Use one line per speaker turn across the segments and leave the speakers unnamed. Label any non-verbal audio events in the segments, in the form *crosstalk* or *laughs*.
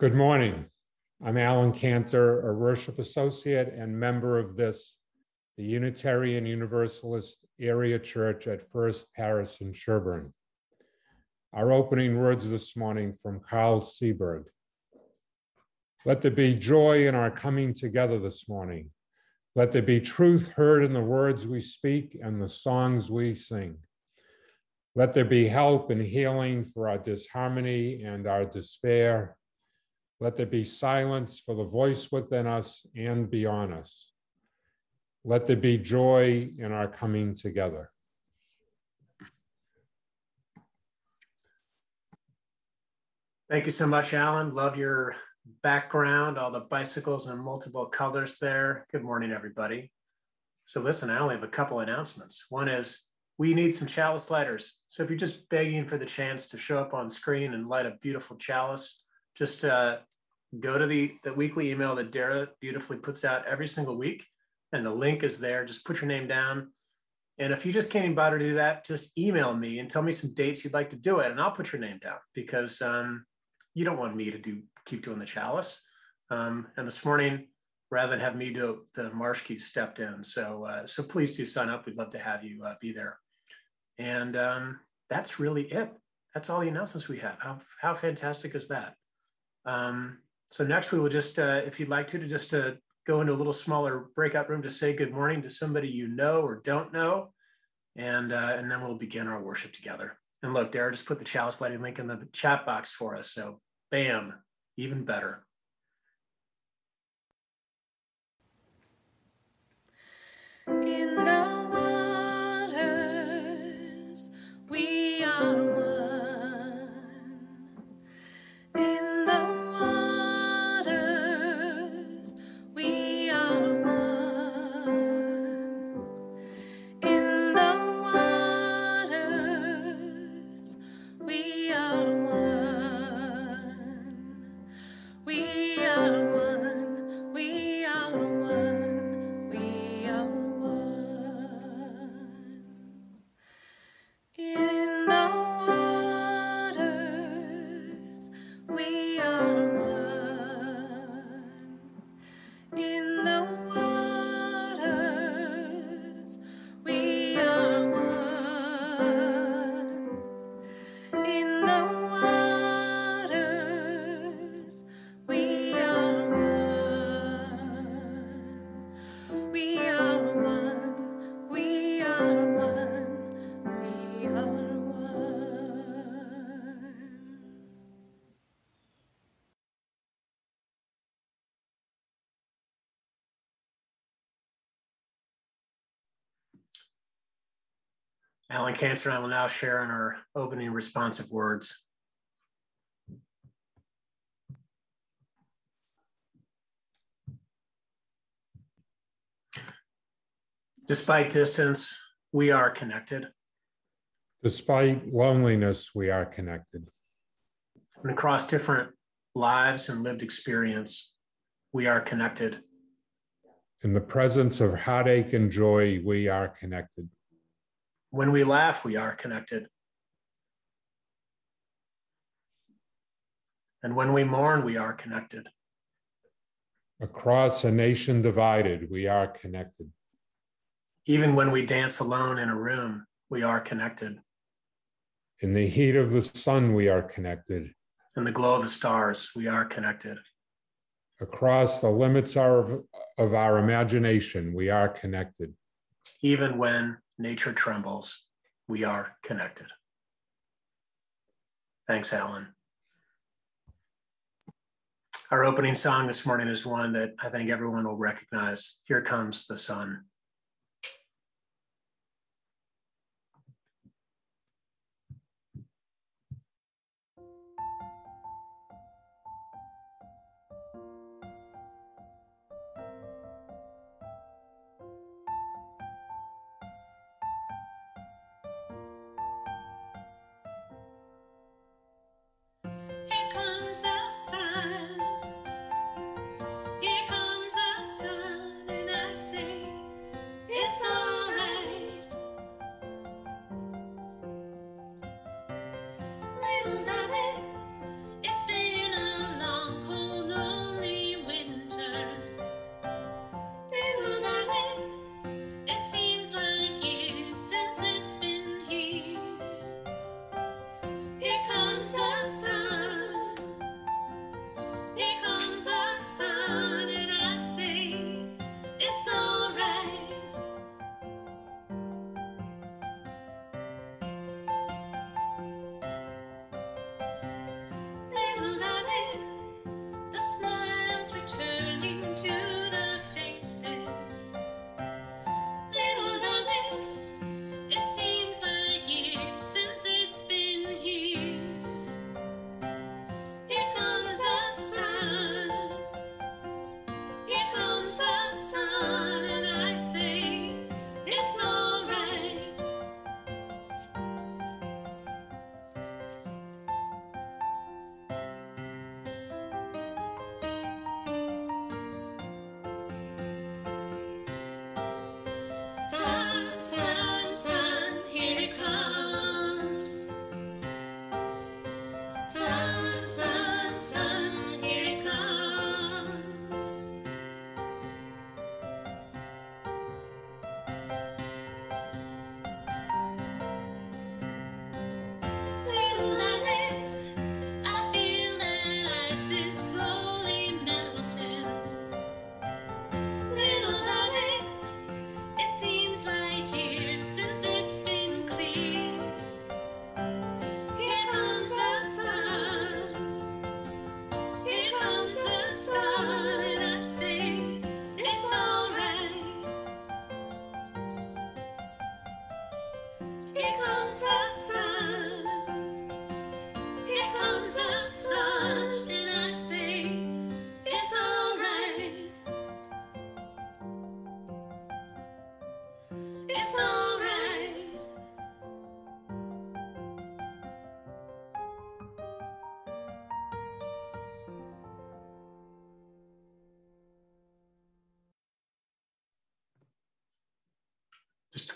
Good morning. I'm Alan Cantor, a worship associate and member of this, the Unitarian Universalist Area Church at First Parish in Sherborn. Our opening words this morning from Carl Seaburg. Let there be joy in our coming together this morning. Let there be truth heard in the words we speak and the songs we sing. Let there be help and healing for our disharmony and our despair let there be silence for the voice within us and beyond us. Let there be joy in our coming together.
Thank you so much, Alan. Love your background, all the bicycles and multiple colors there. Good morning, everybody. So listen, I only have a couple announcements. One is we need some chalice lighters. So if you're just begging for the chance to show up on screen and light a beautiful chalice, just uh, go to the, the weekly email that Dara beautifully puts out every single week. And the link is there. Just put your name down. And if you just can't even bother to do that, just email me and tell me some dates you'd like to do it. And I'll put your name down because um, you don't want me to do keep doing the chalice. Um, and this morning, rather than have me do the Marshkey stepped in. So, uh, so please do sign up. We'd love to have you uh, be there. And um, that's really it. That's all the announcements we have. How, how fantastic is that? So next we will just, uh, if you'd like to, to just uh, go into a little smaller breakout room to say good morning to somebody you know or don't know. And, uh, and then we'll begin our worship together. And look, Dara just put the chalice lighting link in the chat box for us. So bam, even better.
In the
Alan Cantor and I will now share in our opening responsive words. Despite distance, we are connected.
Despite loneliness, we are connected.
And across different lives and lived experience, we are connected.
In the presence of heartache and joy, we are connected.
When we laugh, we are connected. And when we mourn, we are connected.
Across a nation divided, we are connected.
Even when we dance alone in a room, we are connected.
In the heat of the sun, we are connected.
In the glow of the stars, we are connected.
Across the limits of, of our imagination, we are connected.
Even when nature trembles, we are connected. Thanks, Alan. Our opening song this morning is one that I think everyone will recognize. Here comes the sun.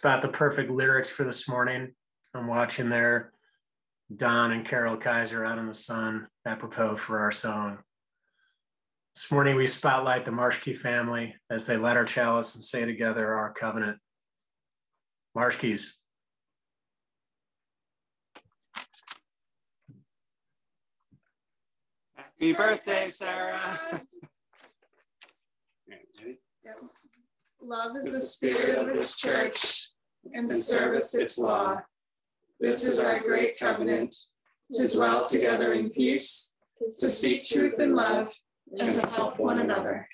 About the perfect lyrics for this morning. I'm watching there. Don and Carol Kaiser out in the sun, apropos for our song. This morning, we spotlight the Marshkey family as they light our chalice and say together our covenant. Marshkeys.
Happy birthday, Sarah.
Love is the spirit of this church, and service its law. This is our great covenant, to dwell together in peace, to seek truth and love, and to help one another.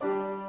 And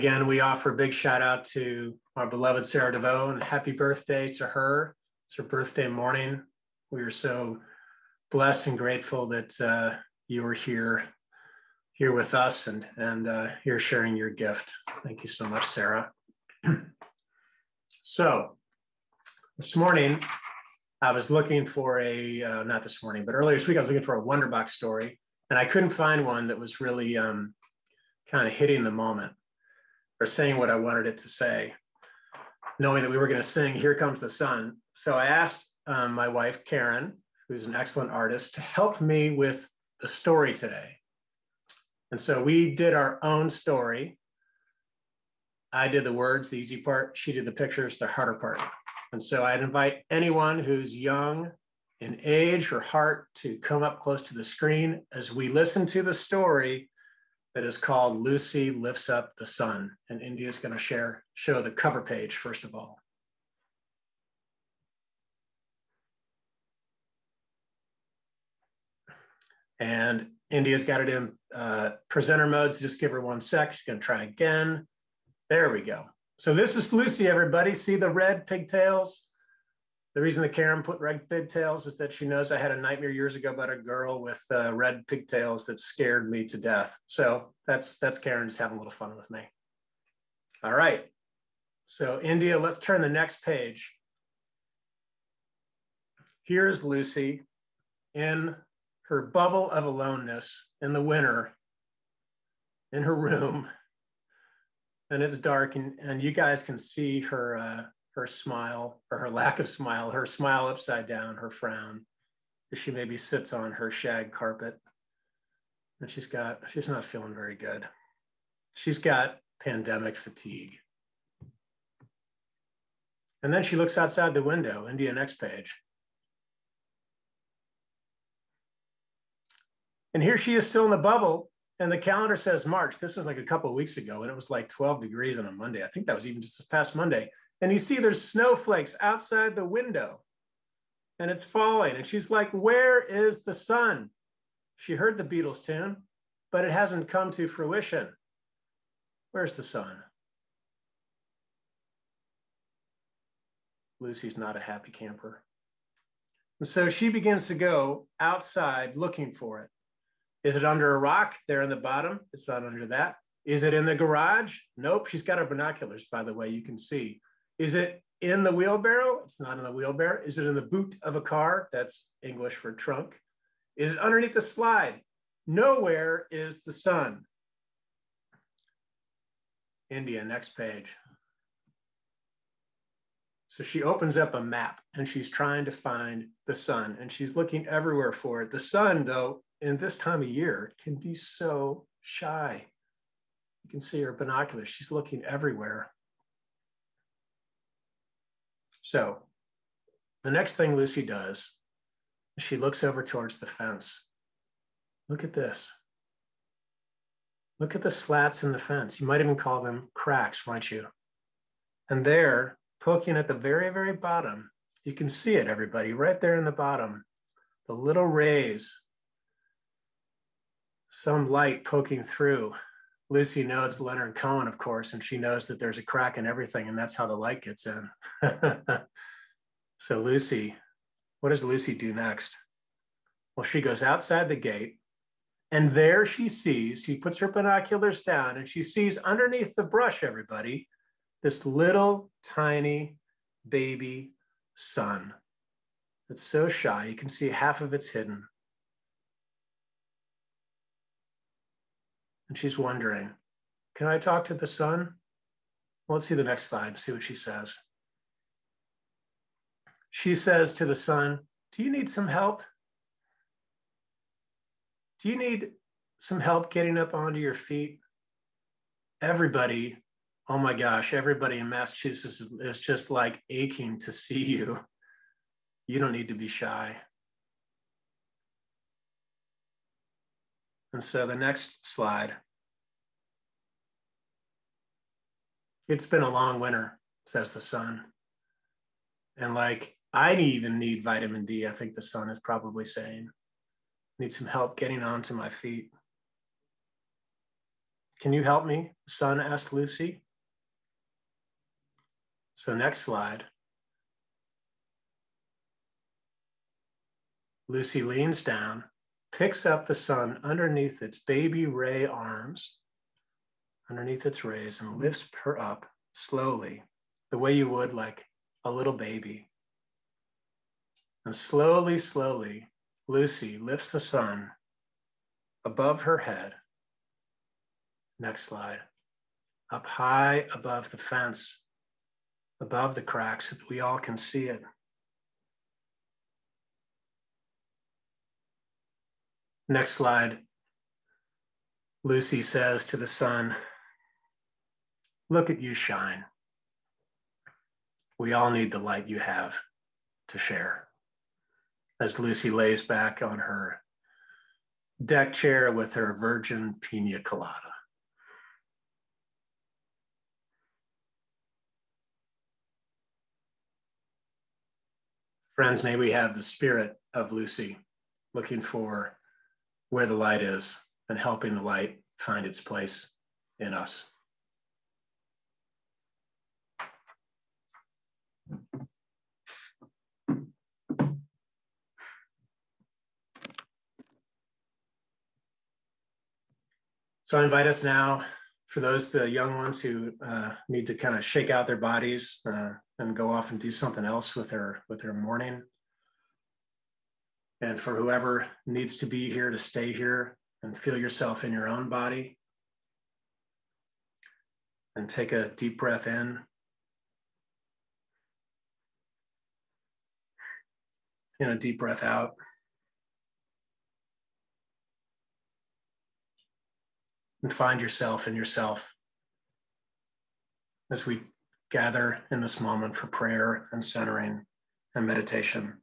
again, we offer a big shout out to our beloved Sarah DeVoe and happy birthday to her. It's her birthday morning. We are so blessed and grateful that uh, you are here, here with us and, and uh, here sharing your gift. Thank you so much, Sarah. so this morning, I was looking for a, uh, not this morning, but earlier this week, I was looking for a Wonderbox story and I couldn't find one that was really um, kind of hitting the moment or saying what I wanted it to say, knowing that we were going to sing Here Comes the Sun. So I asked um, my wife, Karen, who's an excellent artist, to help me with the story today. And so we did our own story. I did the words, the easy part. She did the pictures, the harder part. And so I'd invite anyone who's young in age or heart to come up close to the screen as we listen to the story that is called Lucy Lifts Up the Sun. And India is going to share, show the cover page first of all. And India's got it in uh, presenter mode, so just give her one sec. She's going to try again. There we go. So this is Lucy, everybody. See the red pigtails? The reason that Karen put red pigtails is that she knows I had a nightmare years ago about a girl with uh, red pigtails that scared me to death. So that's that's Karen just having a little fun with me. All right. So India, let's turn the next page. Here's Lucy in her bubble of aloneness in the winter in her room. And it's dark and, and you guys can see her uh, her smile or her lack of smile, her smile upside down, her frown, as she maybe sits on her shag carpet. And she's got, she's not feeling very good. She's got pandemic fatigue. And then she looks outside the window, India next page. And here she is still in the bubble. And the calendar says March. This was like a couple weeks ago, and it was like 12 degrees on a Monday. I think that was even just this past Monday. And you see there's snowflakes outside the window and it's falling. And she's like, Where is the sun? She heard the Beatles tune, but it hasn't come to fruition. Where's the sun? Lucy's not a happy camper. And so she begins to go outside looking for it. Is it under a rock there in the bottom? It's not under that. Is it in the garage? Nope. She's got her binoculars, by the way, you can see. Is it in the wheelbarrow? It's not in the wheelbarrow. Is it in the boot of a car? That's English for trunk. Is it underneath the slide? Nowhere is the sun. India, next page. So she opens up a map and she's trying to find the sun and she's looking everywhere for it. The sun, though, in this time of year can be so shy. You can see her binoculars. She's looking everywhere. So the next thing Lucy does, she looks over towards the fence. Look at this. Look at the slats in the fence. You might even call them cracks, might you? And there, poking at the very, very bottom, you can see it, everybody, right there in the bottom, the little rays, some light poking through. Lucy knows Leonard Cohen, of course, and she knows that there's a crack in everything, and that's how the light gets in. *laughs* so, Lucy, what does Lucy do next? Well, she goes outside the gate, and there she sees, she puts her binoculars down, and she sees underneath the brush, everybody, this little tiny baby sun. It's so shy, you can see half of it's hidden. And she's wondering, can I talk to the sun? Well, let's see the next slide, see what she says. She says to the sun, Do you need some help? Do you need some help getting up onto your feet? Everybody, oh my gosh, everybody in Massachusetts is, is just like aching to see you. You don't need to be shy. And so the next slide. It's been a long winter, says the sun. And like, I even need vitamin D, I think the sun is probably saying. Need some help getting onto my feet. Can you help me? The sun asked Lucy. So, next slide. Lucy leans down picks up the sun underneath its baby ray arms, underneath its rays, and mm-hmm. lifts her up slowly, the way you would like a little baby. And slowly, slowly, Lucy lifts the sun above her head. Next slide. Up high above the fence, above the cracks so that we all can see it. Next slide. Lucy says to the sun, Look at you shine. We all need the light you have to share. As Lucy lays back on her deck chair with her virgin pina colada. Friends, may we have the spirit of Lucy looking for where the light is and helping the light find its place in us. So I invite us now, for those the young ones who uh, need to kind of shake out their bodies uh, and go off and do something else with their with their morning, and for whoever needs to be here to stay here and feel yourself in your own body. And take a deep breath in. And a deep breath out. And find yourself in yourself as we gather in this moment for prayer and centering and meditation.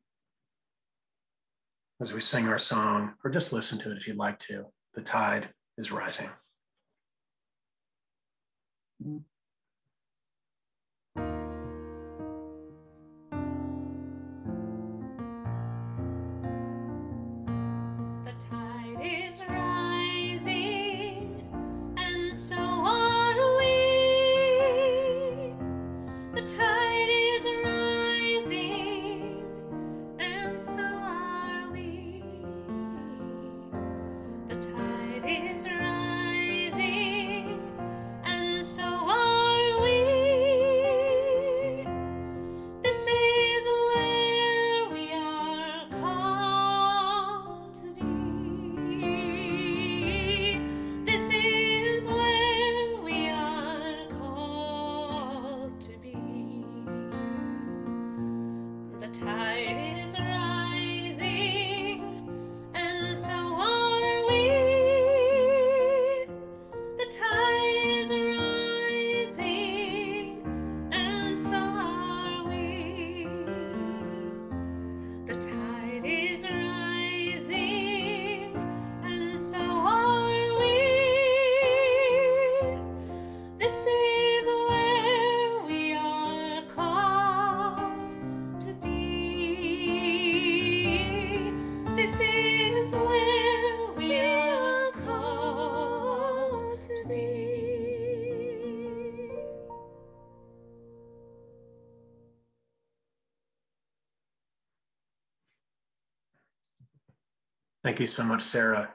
As we sing our song, or just listen to it if you'd like to. The tide is rising.
The
Thank you so much, Sarah.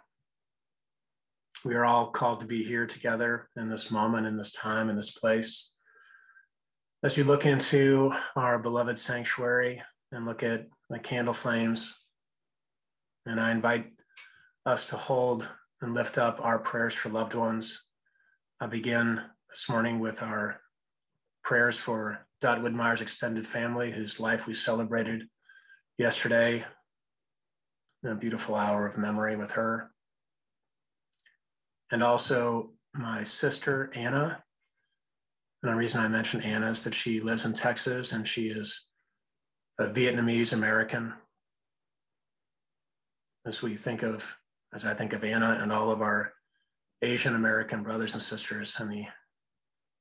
We are all called to be here together in this moment, in this time, in this place. As we look into our beloved sanctuary and look at the candle flames, and I invite us to hold and lift up our prayers for loved ones. I begin this morning with our prayers for Dot Widmeyer's extended family, whose life we celebrated yesterday a beautiful hour of memory with her. And also my sister, Anna. And the reason I mention Anna is that she lives in Texas and she is a Vietnamese American. As we think of, as I think of Anna and all of our Asian American brothers and sisters and the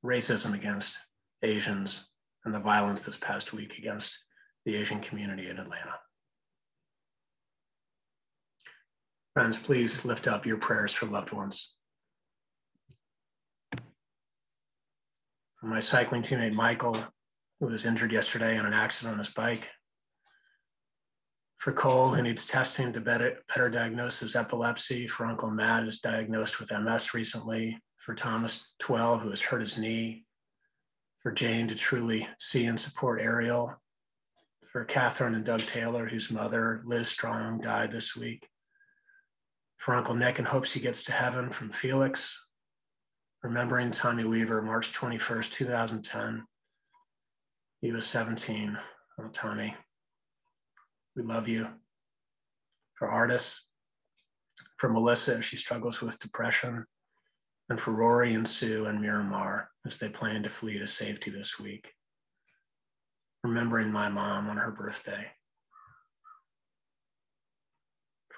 racism against Asians and the violence this past week against the Asian community in Atlanta. Friends, please lift up your prayers for loved ones. My cycling teammate, Michael, who was injured yesterday in an accident on his bike. For Cole, who needs testing to better, better diagnose his epilepsy. For Uncle Matt, who's diagnosed with MS recently. For Thomas, 12, who has hurt his knee. For Jane to truly see and support Ariel. For Catherine and Doug Taylor, whose mother, Liz Strong, died this week for Uncle Nick and hopes he gets to heaven from Felix. Remembering Tommy Weaver, March 21st, 2010. He was 17. Oh, Tommy, we love you. For artists, for Melissa, if she struggles with depression, and for Rory and Sue and Miramar as they plan to flee to safety this week. Remembering my mom on her birthday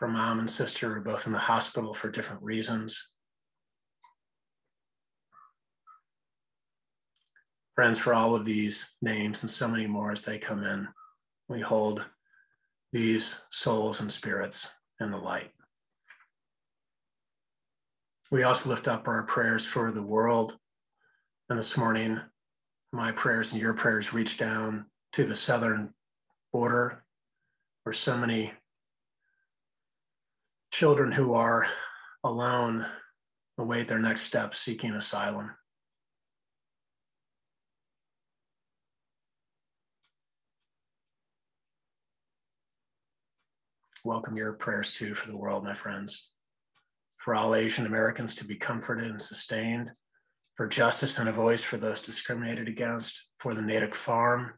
for mom and sister who are both in the hospital for different reasons. Friends, for all of these names and so many more as they come in, we hold these souls and spirits in the light. We also lift up our prayers for the world. And this morning, my prayers and your prayers reach down to the southern border where so many children who are alone await their next step seeking asylum. Welcome your prayers too for the world, my friends. For all Asian Americans to be comforted and sustained, for justice and a voice for those discriminated against, for the Natick farm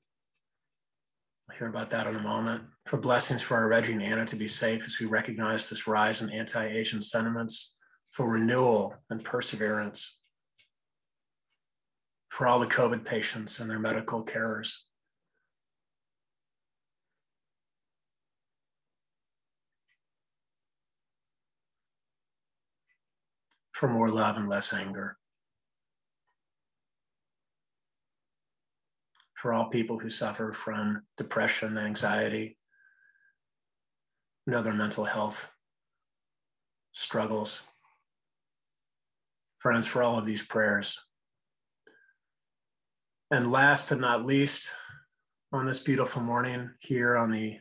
hear about that in a moment. For blessings for our Reggie and Anna to be safe as we recognize this rise in anti Asian sentiments, for renewal and perseverance, for all the COVID patients and their medical carers. For more love and less anger. For all people who suffer from depression, anxiety, and other mental health struggles. Friends, for all of these prayers. And last but not least, on this beautiful morning here on the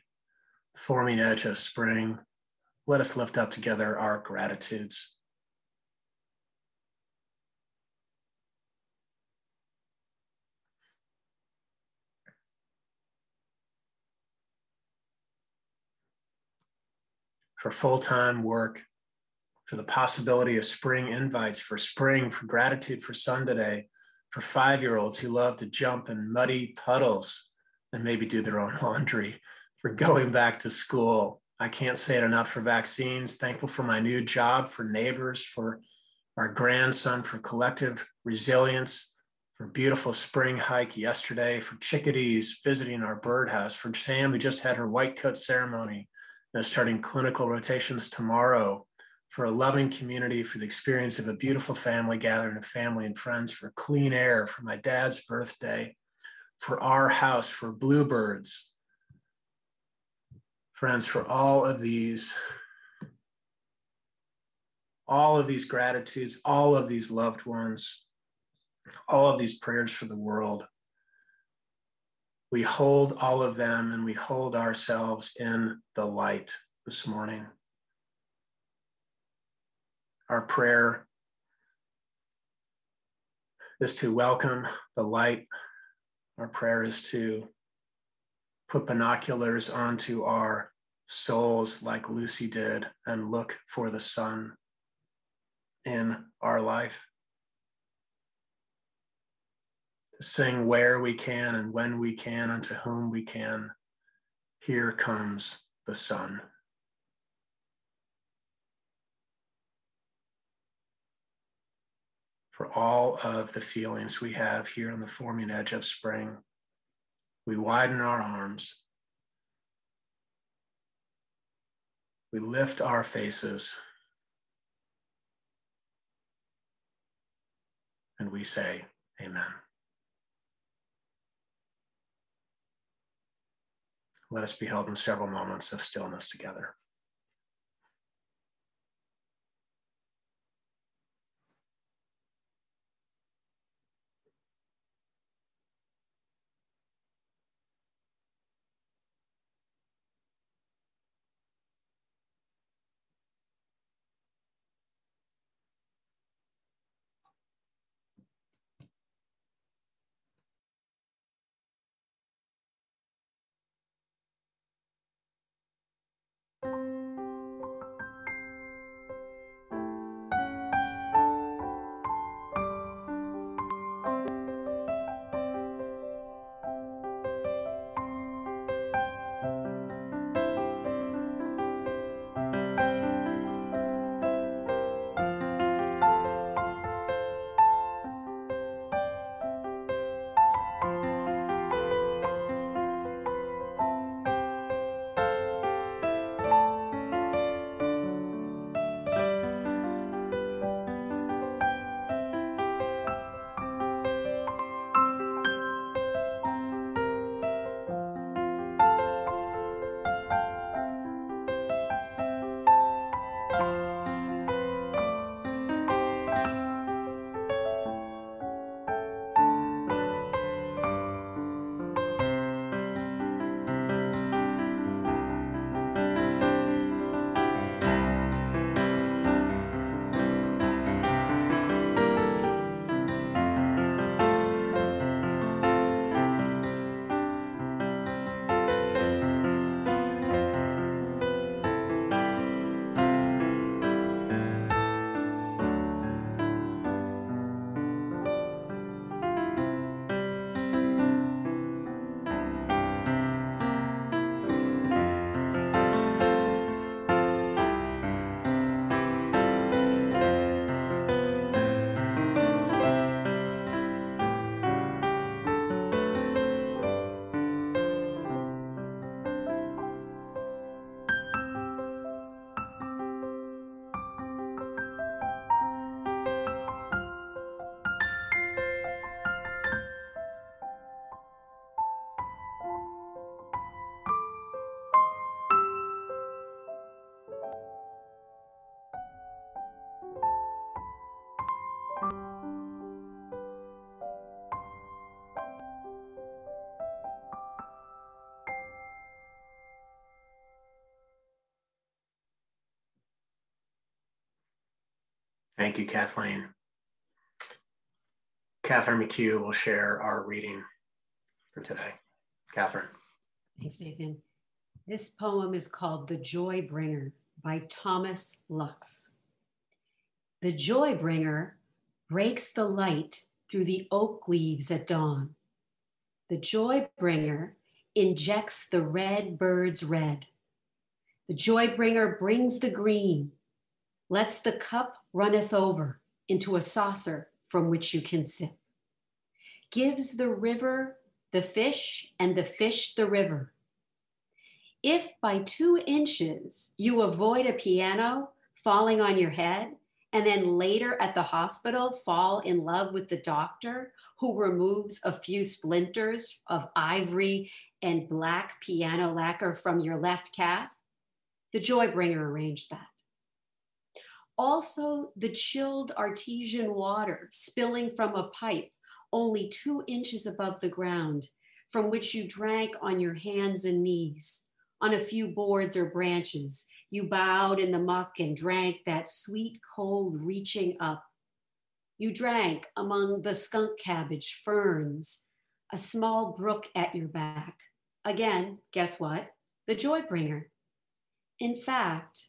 forming edge of spring, let us lift up together our gratitudes. For full time work, for the possibility of spring invites, for spring, for gratitude for sun today, for five year olds who love to jump in muddy puddles and maybe do their own *laughs* laundry, for going back to school. I can't say it enough for vaccines. Thankful for my new job, for neighbors, for our grandson, for collective resilience, for beautiful spring hike yesterday, for chickadees visiting our birdhouse, for Sam, who just had her white coat ceremony is starting clinical rotations tomorrow, for a loving community, for the experience of a beautiful family gathering of family and friends, for clean air, for my dad's birthday, for our house, for bluebirds. Friends, for all of these, all of these gratitudes, all of these loved ones, all of these prayers for the world, we hold all of them and we hold ourselves in the light this morning. Our prayer is to welcome the light. Our prayer is to put binoculars onto our souls like Lucy did and look for the sun in our life. To sing where we can and when we can and to whom we can. Here comes the sun. For all of the feelings we have here on the forming edge of spring, we widen our arms. We lift our faces. And we say, Amen. Let us be held in several moments of stillness together. Thank you, Kathleen. Catherine McHugh will share our reading for today. Catherine.
Thanks, Nathan. This poem is called The Joy Bringer by Thomas Lux. The Joy Bringer breaks the light through the oak leaves at dawn. The Joy Bringer injects the red bird's red. The Joy Bringer brings the green, lets the cup runneth over into a saucer from which you can sip, gives the river the fish and the fish the river. If by two inches you avoid a piano falling on your head, and then later at the hospital fall in love with the doctor who removes a few splinters of ivory and black piano lacquer from your left calf, the Joy Bringer arranged that. Also, the chilled artesian water spilling from a pipe only two inches above the ground, from which you drank on your hands and knees, on a few boards or branches. You bowed in the muck and drank that sweet cold reaching up. You drank among the skunk cabbage ferns, a small brook at your back. Again, guess what? The joy bringer. In fact,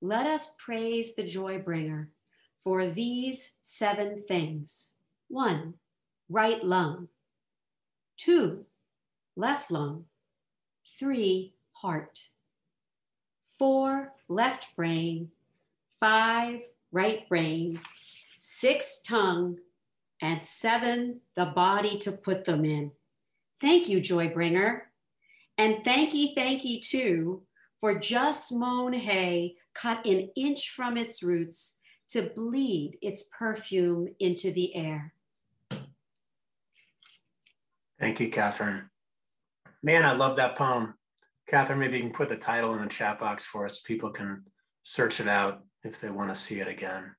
let us praise the joy bringer for these seven things. One, right lung. Two, left lung. Three, heart. Four, left brain. Five, right brain. Six, tongue. And seven, the body to put them in. Thank you, Joy Bringer. And thanky, thanky too for just mown hay cut an inch from its roots to bleed its perfume into the air.
Thank you, Catherine. Man, I love that poem. Catherine, maybe you can put the title in the chat box for us. People can search it out if they want to see it again.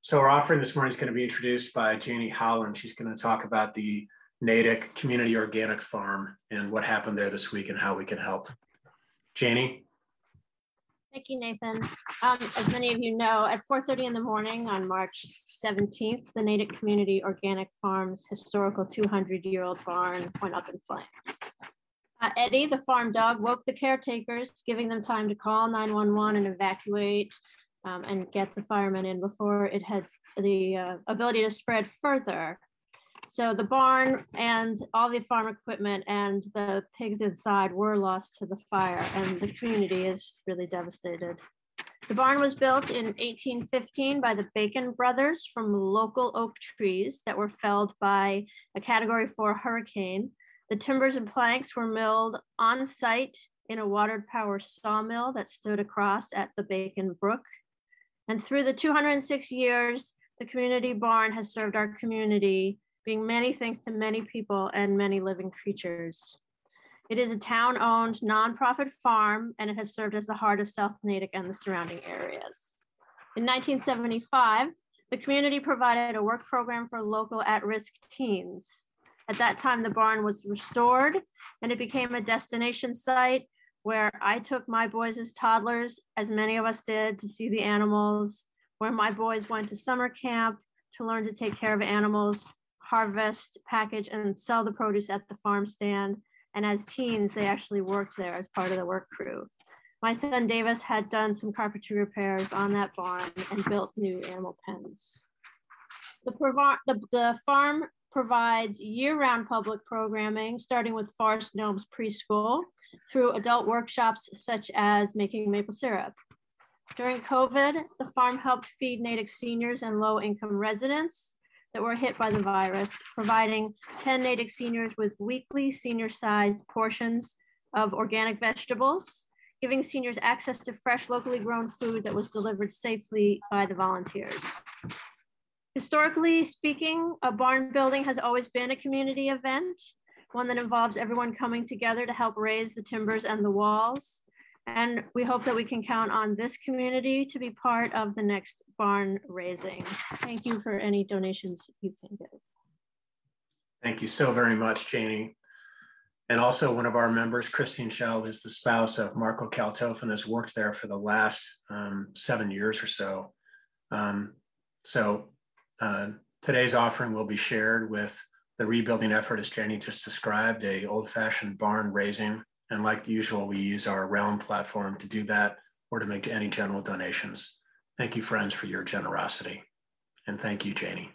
So our offering this morning is going to be introduced by Janie Holland. She's going to talk about the Natick Community Organic Farm and what happened there this week and how we can help. Janie?
Thank you, Nathan. Um, as many of you know, at 4.30 in the morning on March 17th, the Natick Community Organic Farm's historical 200-year-old barn went up in flames. Uh, Eddie, the farm dog, woke the caretakers, giving them time to call 911 and evacuate um, and get the firemen in before it had the uh, ability to spread further. So the barn and all the farm equipment and the pigs inside were lost to the fire, and the community is really devastated. The barn was built in 1815 by the Bacon brothers from local oak trees that were felled by a category four hurricane. The timbers and planks were milled on site in a watered power sawmill that stood across at the Bacon Brook. And through the 206 years, the community barn has served our community being many things to many people and many living creatures. It is a town owned nonprofit farm and it has served as the heart of South Natick and the surrounding areas. In 1975, the community provided a work program for local at risk teens. At that time, the barn was restored and it became a destination site where I took my boys as toddlers, as many of us did, to see the animals, where my boys went to summer camp to learn to take care of animals, harvest, package, and sell the produce at the farm stand. And as teens, they actually worked there as part of the work crew. My son Davis had done some carpentry repairs on that barn and built new animal pens. The, the, the farm provides year-round public programming, starting with Forest Gnomes Preschool through adult workshops such as making maple syrup. During COVID, the farm helped feed Natick seniors and low-income residents that were hit by the virus, providing 10 Natick seniors with weekly senior-sized portions of organic vegetables, giving seniors access to fresh, locally grown food that was delivered safely by the volunteers. Historically speaking, a barn building has always been a community event, one that involves everyone coming together to help raise the timbers and the walls. And we hope that we can count on this community to be part of the next barn raising. Thank you for any donations you can give.
Thank you so very much, Janie. And also one of our members, Christine Shell, is the spouse of Marco Kaltofen, has worked there for the last um, seven years or so. Um, so uh, today's offering will be shared with the rebuilding effort, as Jenny just described, a old-fashioned barn raising. And like usual, we use our realm platform to do that or to make any general donations. Thank you, friends, for your generosity. And thank you, Janie.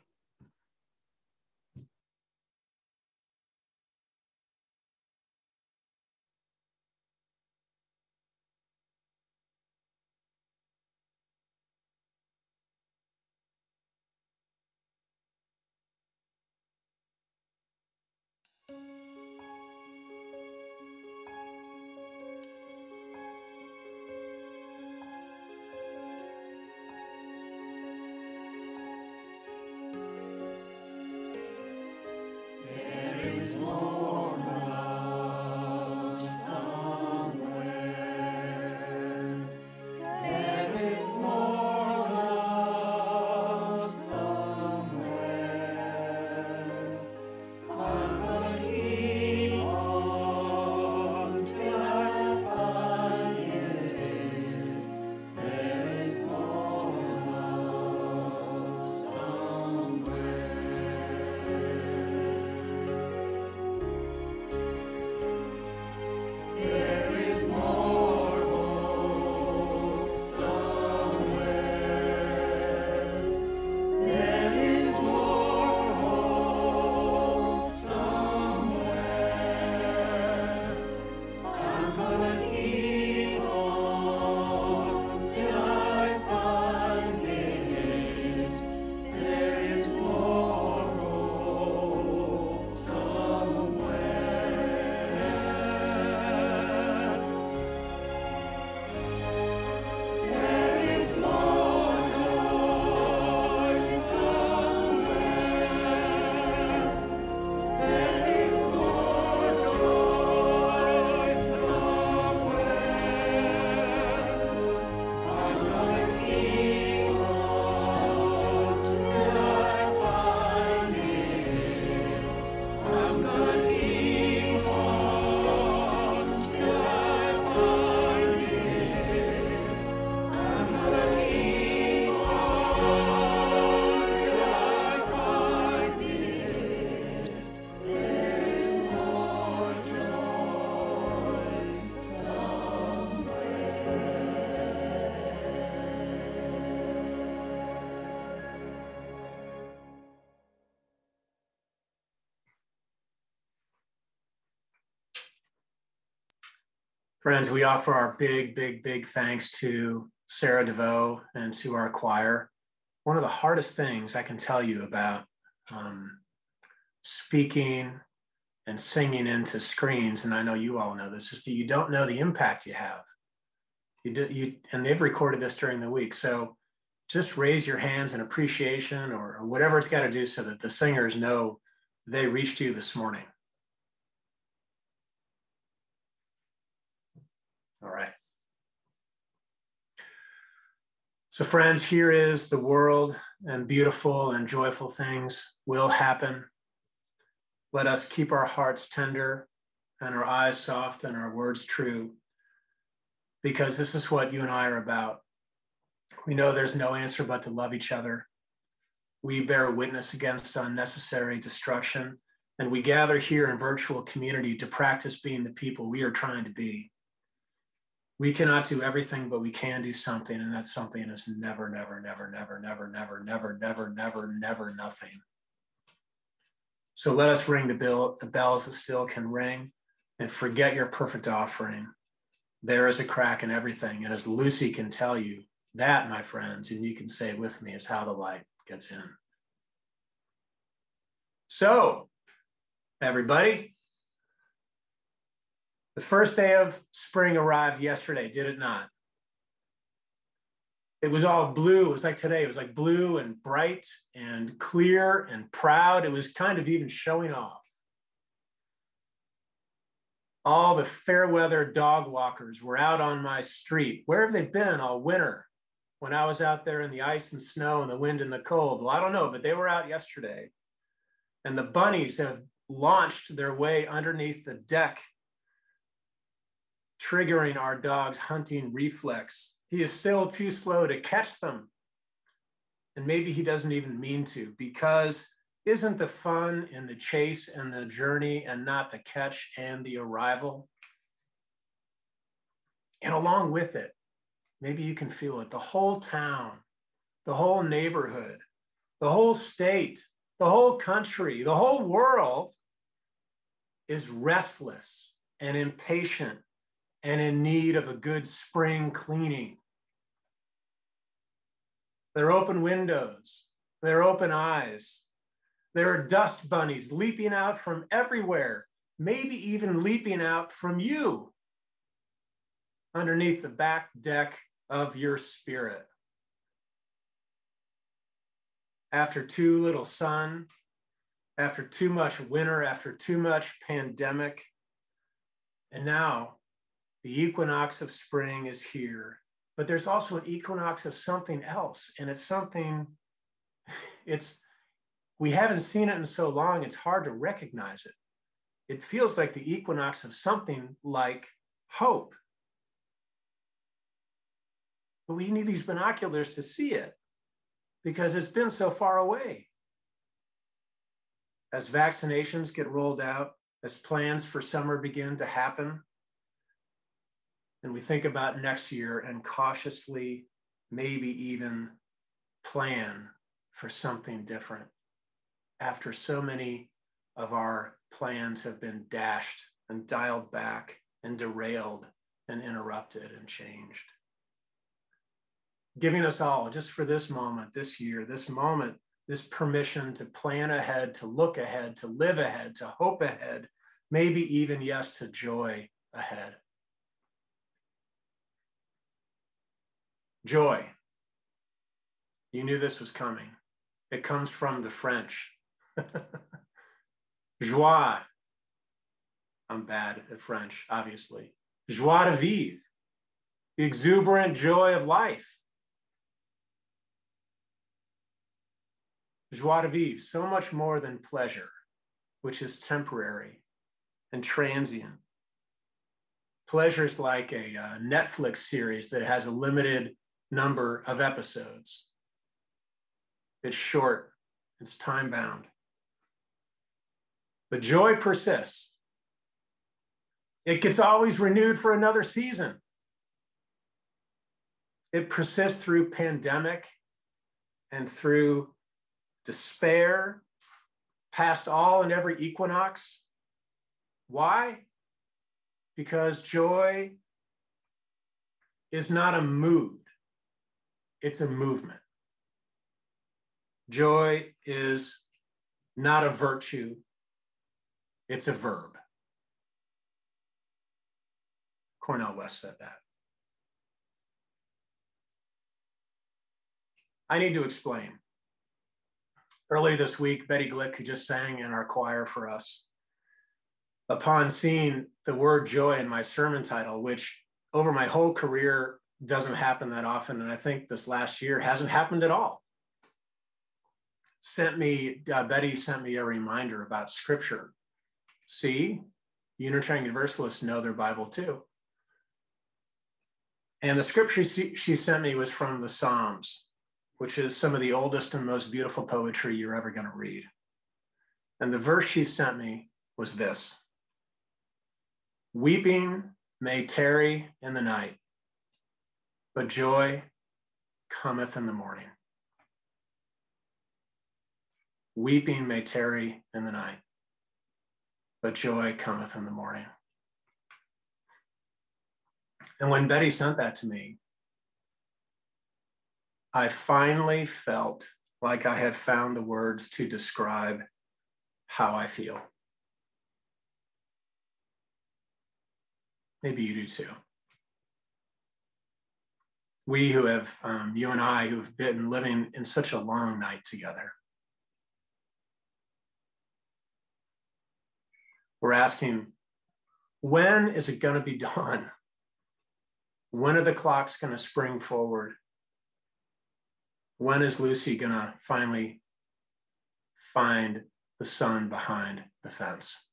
Friends, we offer our big, big, big thanks to Sarah DeVoe and to our choir. One of the hardest things I can tell you about um, speaking and singing into screens, and I know you all know this, is that you don't know the impact you have. You do, you, and they've recorded this during the week. So just raise your hands in appreciation or, or whatever it's got to do so that the singers know they reached you this morning. All right. So, friends, here is the world, and beautiful and joyful things will happen. Let us keep our hearts tender and our eyes soft and our words true, because this is what you and I are about. We know there's no answer but to love each other. We bear witness against unnecessary destruction, and we gather here in virtual community to practice being the people we are trying to be we cannot do everything, but we can do something. And that something is never, never, never, never, never, never, never, never, never, never, nothing. So let us ring the bell, the bells that still can ring and forget your perfect offering. There is a crack in everything. And as Lucy can tell you, that, my friends, and you can say with me, is how the light gets in. So, everybody, the first day of spring arrived yesterday, did it not? It was all blue. It was like today. It was like blue and bright and clear and proud. It was kind of even showing off. All the fair weather dog walkers were out on my street. Where have they been all winter when I was out there in the ice and snow and the wind and the cold? Well, I don't know, but they were out yesterday. And the bunnies have launched their way underneath the deck triggering our dog's hunting reflex. He is still too slow to catch them. And maybe he doesn't even mean to, because isn't the fun in the chase and the journey and not the catch and the arrival? And along with it, maybe you can feel it the whole town, the whole neighborhood, the whole state, the whole country, the whole world is restless and impatient and in need of a good spring cleaning. There are open windows, there are open eyes, there are dust bunnies leaping out from everywhere, maybe even leaping out from you underneath the back deck of your spirit. After too little sun, after too much winter, after too much pandemic, and now the equinox of spring is here. But there's also an equinox of something else, and it's something, *laughs* it's, we haven't seen it in so long, it's hard to recognize it. It feels like the equinox of something like hope but we need these binoculars to see it because it's been so far away. As vaccinations get rolled out, as plans for summer begin to happen, and we think about next year and cautiously, maybe even plan for something different after so many of our plans have been dashed and dialed back and derailed and interrupted and changed giving us all, just for this moment, this year, this moment, this permission to plan ahead, to look ahead, to live ahead, to hope ahead, maybe even, yes, to joy ahead. Joy. You knew this was coming. It comes from the French. *laughs* Joie. I'm bad at French, obviously. Joie de vivre, the exuberant joy of life. joie de vivre, so much more than pleasure, which is temporary and transient. Pleasure is like a, uh, Netflix series that has a limited number of episodes. It's short, it's time bound. But joy persists. It gets always renewed for another season. It persists through pandemic and through despair, past all and every equinox. Why? Because joy is not a mood, it's a movement. Joy is not a virtue, it's a verb. Cornel West said that. I need to explain earlier this week, Betty Glick, who just sang in our choir for us, upon seeing the word joy in my sermon title, which over my whole career doesn't happen that often, and I think this last year hasn't happened at all, sent me, uh, Betty sent me a reminder about scripture. See, Unitarian Universalists know their Bible too. And the scripture she, she sent me was from the Psalms which is some of the oldest and most beautiful poetry you're ever going to read. And the verse she sent me was this Weeping may tarry in the night, but joy cometh in the morning. Weeping may tarry in the night, but joy cometh in the morning. And when Betty sent that to me, I finally felt like I had found the words to describe how I feel. Maybe you do too. We who have, um, you and I, who've been living in such a long night together, we're asking, when is it going to be *laughs* dawn? When are the clocks going to spring forward? when is Lucy gonna finally find the sun behind the fence?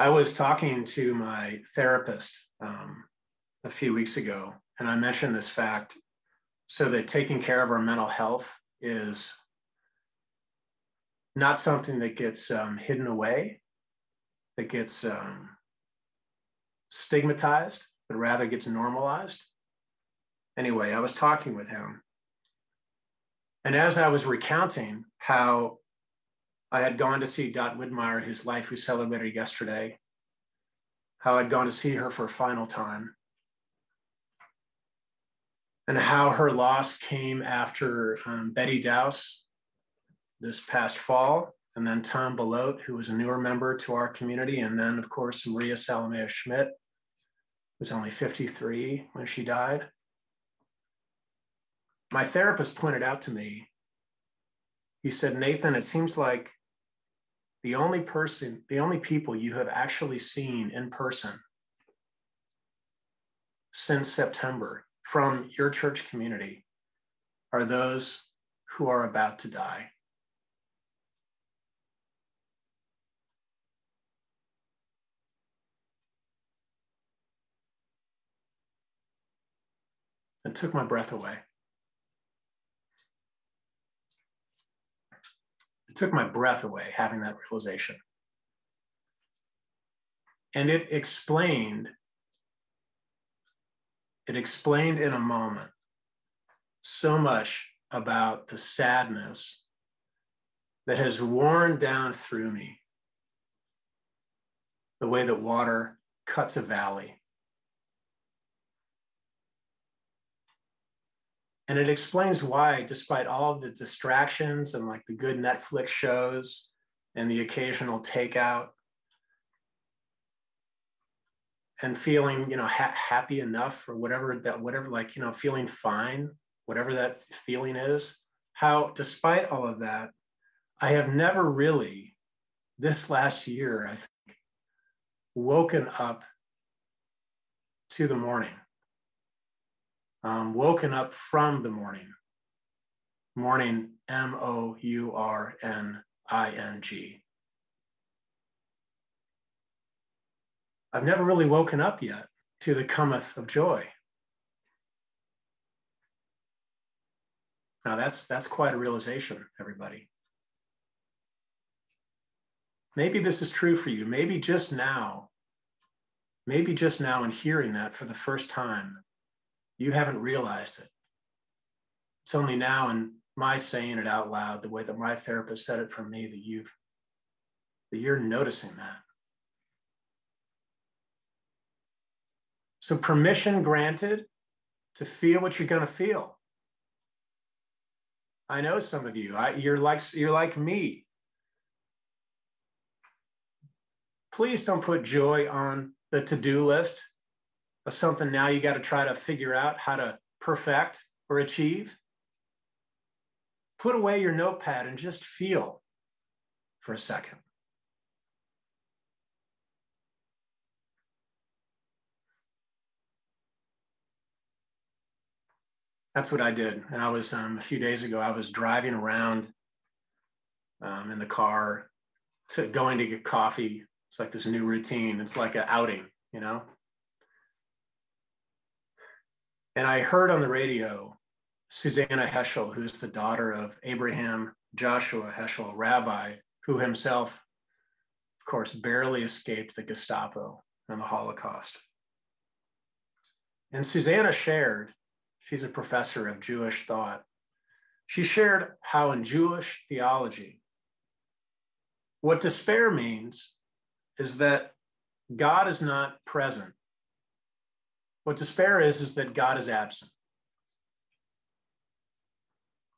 I was talking to my therapist um, a few weeks ago, and I mentioned this fact so that taking care of our mental health is not something that gets um, hidden away, that gets um, stigmatized, but rather gets normalized. Anyway, I was talking with him. And as I was recounting how I had gone to see Dot Widmeyer, whose life we celebrated yesterday, how I'd gone to see her for a final time, and how her loss came after um, Betty Dowse this past fall, and then Tom Belote, who was a newer member to our community, and then, of course, Maria Salomea Schmidt, who was only 53 when she died. My therapist pointed out to me, he said, Nathan, it seems like the only person, the only people you have actually seen in person since September from your church community are those who are about to die. It took my breath away. Took my breath away having that realization. And it explained, it explained in a moment so much about the sadness that has worn down through me, the way that water cuts a valley And it explains why, despite all of the distractions and like the good Netflix shows and the occasional takeout, and feeling, you know, ha- happy enough or whatever that, whatever, like, you know, feeling fine, whatever that feeling is, how, despite all of that, I have never really, this last year, I think, woken up to the morning um, woken up from the morning. Morning, M O U R N I N G. I've never really woken up yet to the cometh of joy. Now that's that's quite a realization, everybody. Maybe this is true for you. Maybe just now, maybe just now in hearing that for the first time, you haven't realized it. It's only now in my saying it out loud, the way that my therapist said it for me, that you've that you're noticing that. So permission granted to feel what you're going to feel. I know some of you. I, you're like you're like me. Please don't put joy on the to-do list of something now you got to try to figure out how to perfect or achieve, put away your notepad and just feel for a second. That's what I did. And I was um, a few days ago, I was driving around um, in the car to going to get coffee. It's like this new routine. It's like an outing, you know? And I heard on the radio Susannah Heschel, who's the daughter of Abraham Joshua Heschel, rabbi, who himself, of course, barely escaped the Gestapo and the Holocaust. And Susannah shared, she's a professor of Jewish thought. She shared how in Jewish theology, what despair means is that God is not present what despair is, is that God is absent.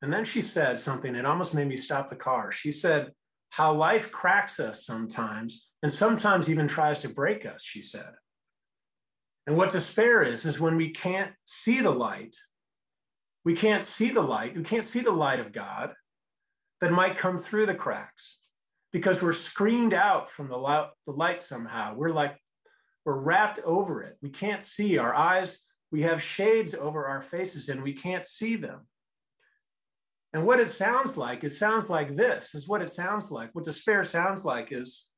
And then she said something, it almost made me stop the car. She said, How life cracks us sometimes, and sometimes even tries to break us, she said. And what despair is, is when we can't see the light. We can't see the light. We can't see the light of God that might come through the cracks because we're screened out from the light, the light somehow. We're like we're wrapped over it. We can't see our eyes. We have shades over our faces and we can't see them. And what it sounds like, it sounds like this is what it sounds like. What despair sounds like is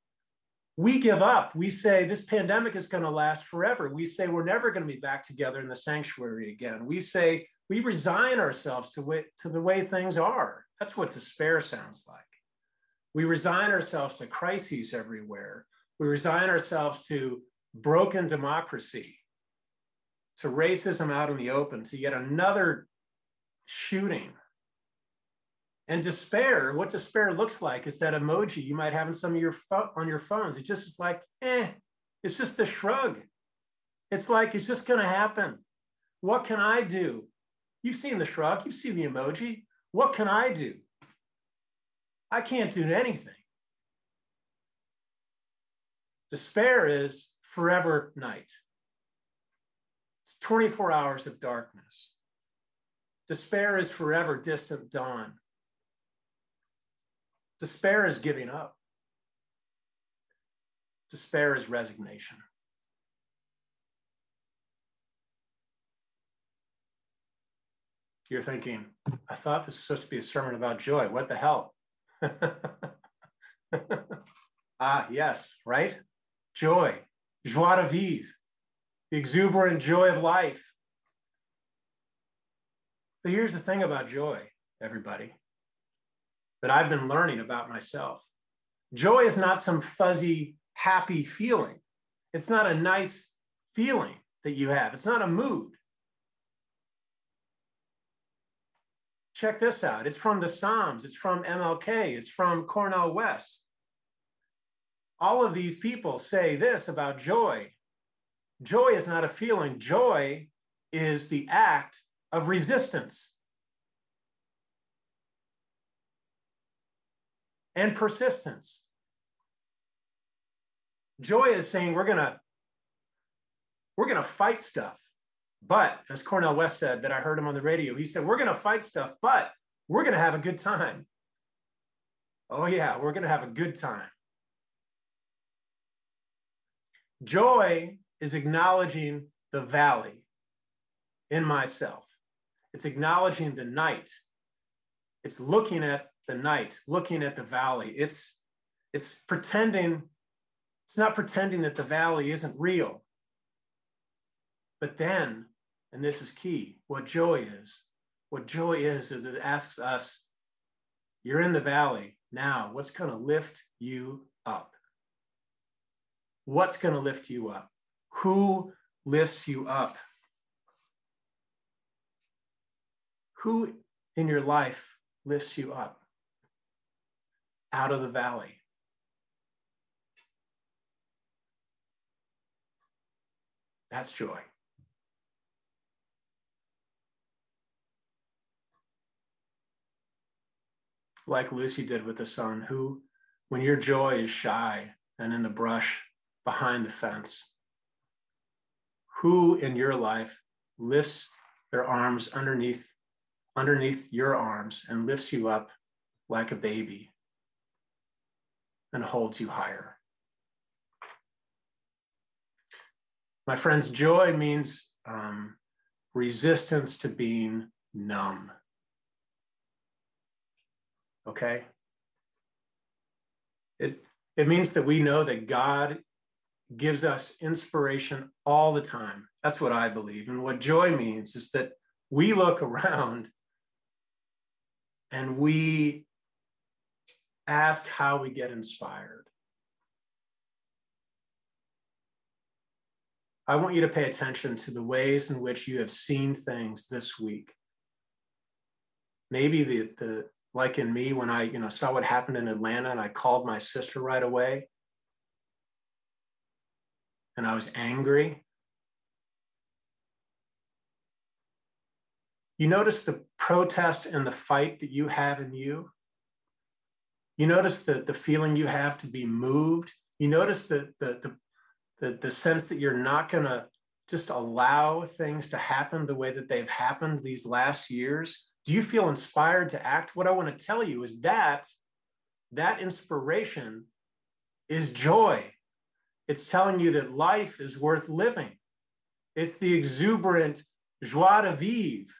We give up. We say this pandemic is going to last forever. We say we're never going to be back together in the sanctuary again. We say we resign ourselves to, way, to the way things are. That's what despair sounds like. We resign ourselves to crises everywhere. We resign ourselves to broken democracy, to racism out in the open, to yet another shooting. And despair, what despair looks like is that emoji you might have in some of your on your phones. It just is like, eh, it's just a shrug. It's like it's just gonna happen. What can I do? You've seen the shrug, you've seen the emoji. What can I do? I can't do anything. Despair is forever night. It's 24 hours of darkness. Despair is forever distant dawn. Despair is giving up. Despair is resignation. You're thinking, I thought this was supposed to be a sermon about joy. What the hell? *laughs* ah, yes, right? Joy, joie de vivre, the exuberant joy of life. But here's the thing about joy, everybody, that I've been learning about myself. Joy is not some fuzzy, happy feeling. It's not a nice feeling that you have. It's not a mood. Check this out. It's from the Psalms. It's from MLK. It's from Cornel West. All of these people say this about joy. Joy is not a feeling. Joy is the act of resistance and persistence. Joy is saying we're gonna we're gonna fight stuff. But as Cornel West said, that I heard him on the radio, he said, We're to fight stuff, but we're to have a good time. Oh, yeah, we're to have a good time. Joy is acknowledging the valley in myself, it's acknowledging the night. It's looking at the night, looking at the valley. It's, it's pretending, it's not pretending that the valley isn't real. But then and this is key, what joy is. What joy is, is it asks us, you're in the valley now, what's going to lift you up? What's going to lift you up? Who lifts you up? Who in your life lifts you up out of the valley? That's joy. like Lucy did with the sun, who, when your joy is shy and in the brush behind the fence, who in your life lifts their arms underneath underneath your arms and lifts you up like a baby and holds you higher. My friends, joy means um, resistance to being numb okay? It, it means that we know that God gives us inspiration all the time. That's what I believe. And what joy means is that we look around and we ask how we get inspired. I want you to pay attention to the ways in which you have seen things this week. Maybe the, the, like in me when I, you know, saw what happened in Atlanta and I called my sister right away. And I was angry. You notice the protest and the fight that you have in you. You notice the, the feeling you have to be moved. You notice the, the, the, the, the sense that you're not going to just allow things to happen the way that they've happened these last years do you feel inspired to act? What I want to tell you is that that inspiration is joy. It's telling you that life is worth living. It's the exuberant joie de vivre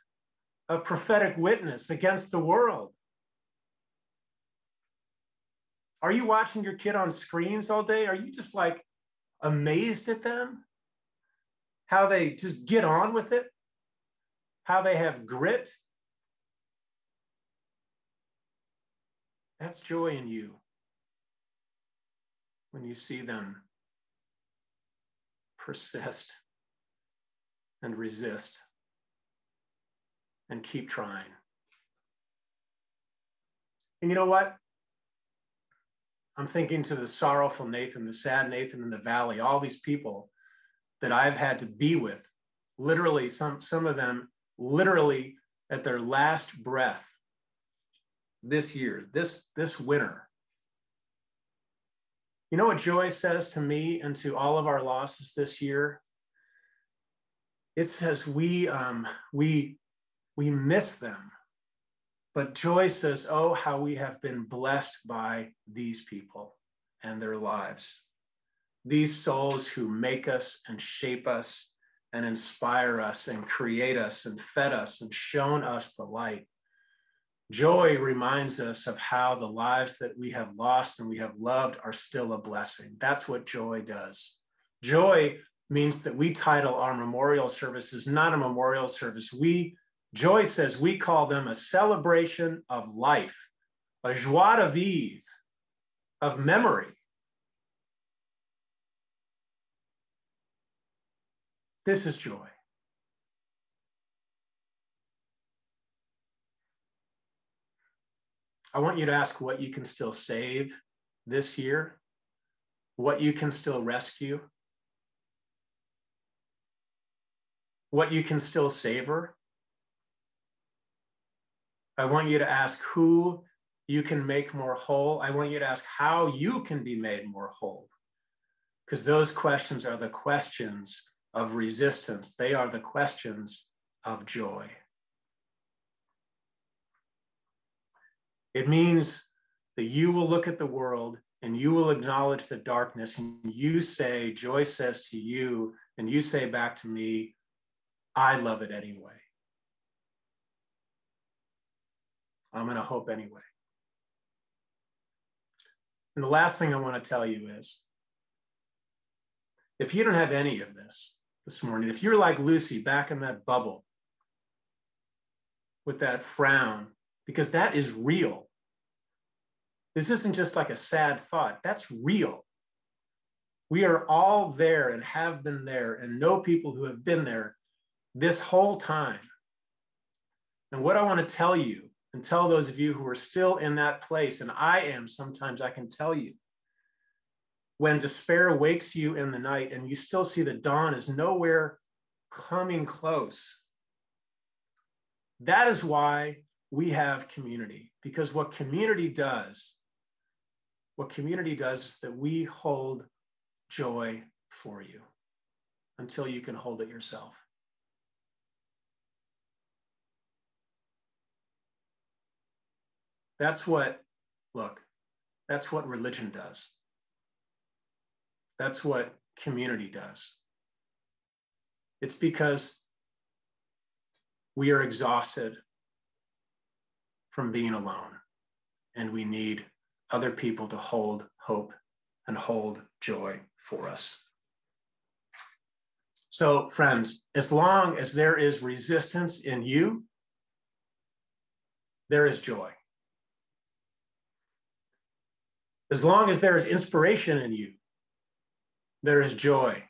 of prophetic witness against the world. Are you watching your kid on screens all day? Are you just like amazed at them? How they just get on with it? How they have grit? That's joy in you when you see them persist and resist and keep trying. And you know what? I'm thinking to the sorrowful Nathan, the sad Nathan in the valley, all these people that I've had to be with, literally, some, some of them literally at their last breath this year, this, this winter. You know what Joy says to me and to all of our losses this year? It says we um, we we miss them, but Joy says, "Oh, how we have been blessed by these people and their lives, these souls who make us and shape us and inspire us and create us and fed us and shown us the light." Joy reminds us of how the lives that we have lost and we have loved are still a blessing. That's what joy does. Joy means that we title our memorial services not a memorial service. We Joy says we call them a celebration of life, a joie de vivre, of memory. This is joy. I want you to ask what you can still save this year, what you can still rescue, what you can still savor. I want you to ask who you can make more whole. I want you to ask how you can be made more whole. Because those questions are the questions of resistance, they are the questions of joy. It means that you will look at the world and you will acknowledge the darkness and you say, Joy says to you, and you say back to me, I love it anyway. I'm going to hope anyway. And the last thing I want to tell you is if you don't have any of this this morning, if you're like Lucy back in that bubble with that frown because that is real. This isn't just like a sad thought, that's real. We are all there and have been there and know people who have been there this whole time. And what I want to tell you and tell those of you who are still in that place, and I am sometimes, I can tell you, when despair wakes you in the night and you still see the dawn is nowhere coming close, that is why we have community because what community does, what community does is that we hold joy for you until you can hold it yourself. That's what, look, that's what religion does. That's what community does. It's because we are exhausted from being alone. And we need other people to hold hope and hold joy for us. So, friends, as long as there is resistance in you, there is joy. As long as there is inspiration in you, there is joy.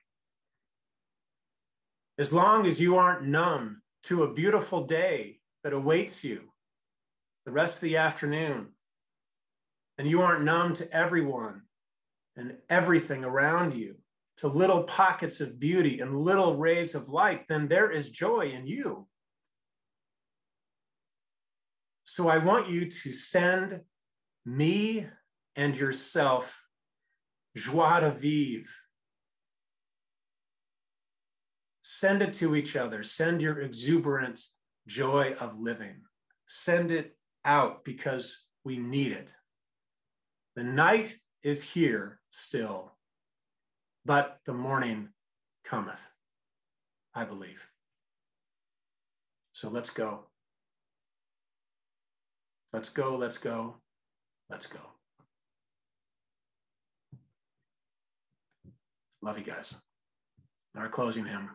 As long as you aren't numb to a beautiful day that awaits you, the rest of the afternoon, and you aren't numb to everyone and everything around you, to little pockets of beauty and little rays of light, then there is joy in you. So I want you to send me and yourself joie de vivre. Send it to each other. Send your exuberant joy of living. Send it out because we need it. The night is here still, but the morning cometh, I believe. So let's go. Let's go, let's go, let's go. Love you guys. Our closing hymn.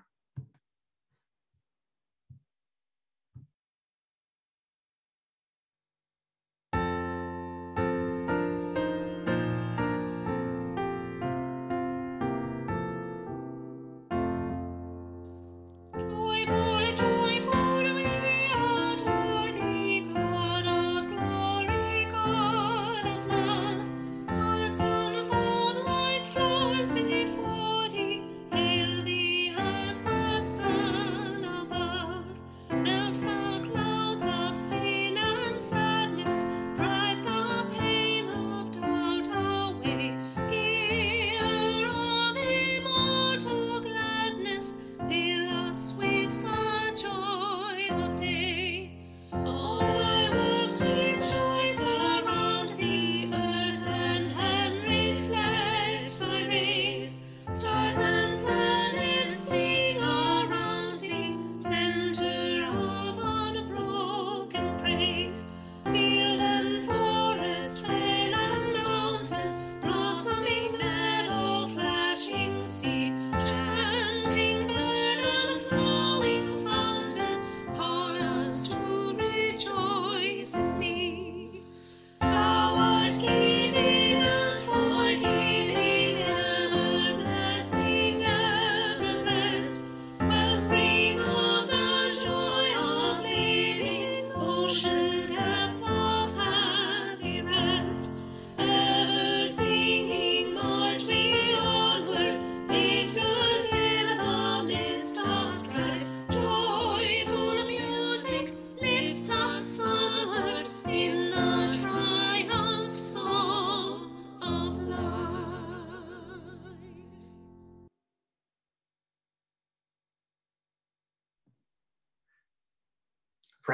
Thy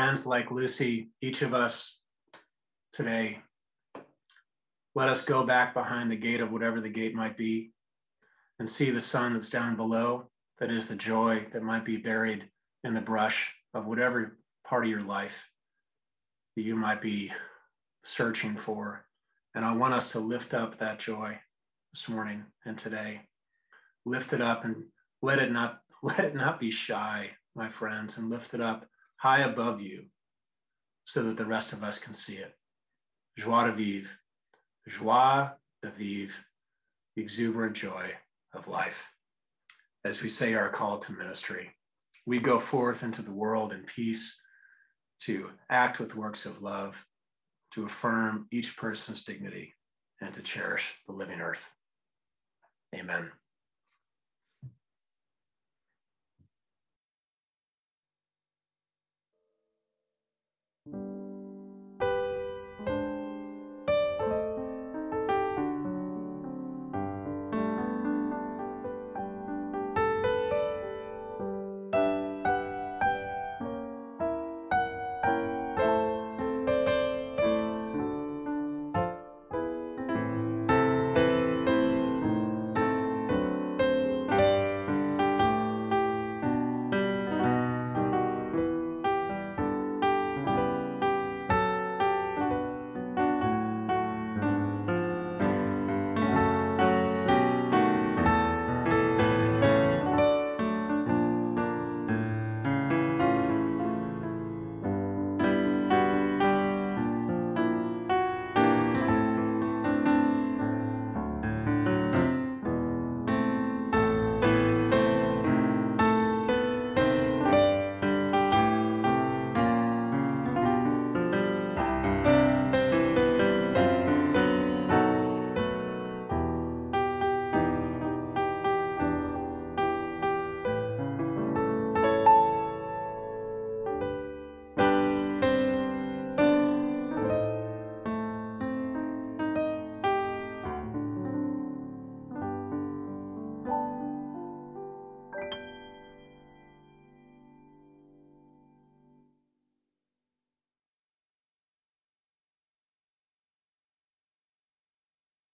Friends like Lucy, each of us today, let us go back behind the gate of whatever the gate might be and see the sun that's down below. That is the joy that might be buried in the brush of whatever part of your life that you might be searching for. And I want us to lift up that joy this morning and today. Lift it up and let it not *laughs* let it not be shy, my friends, and lift it up high above you so that the rest of us can see it. Joie de vivre, joie de vivre, exuberant joy of life. As we say our call to ministry, we go forth into the world in peace to act with works of love, to affirm each person's dignity, and to cherish the living earth. Amen.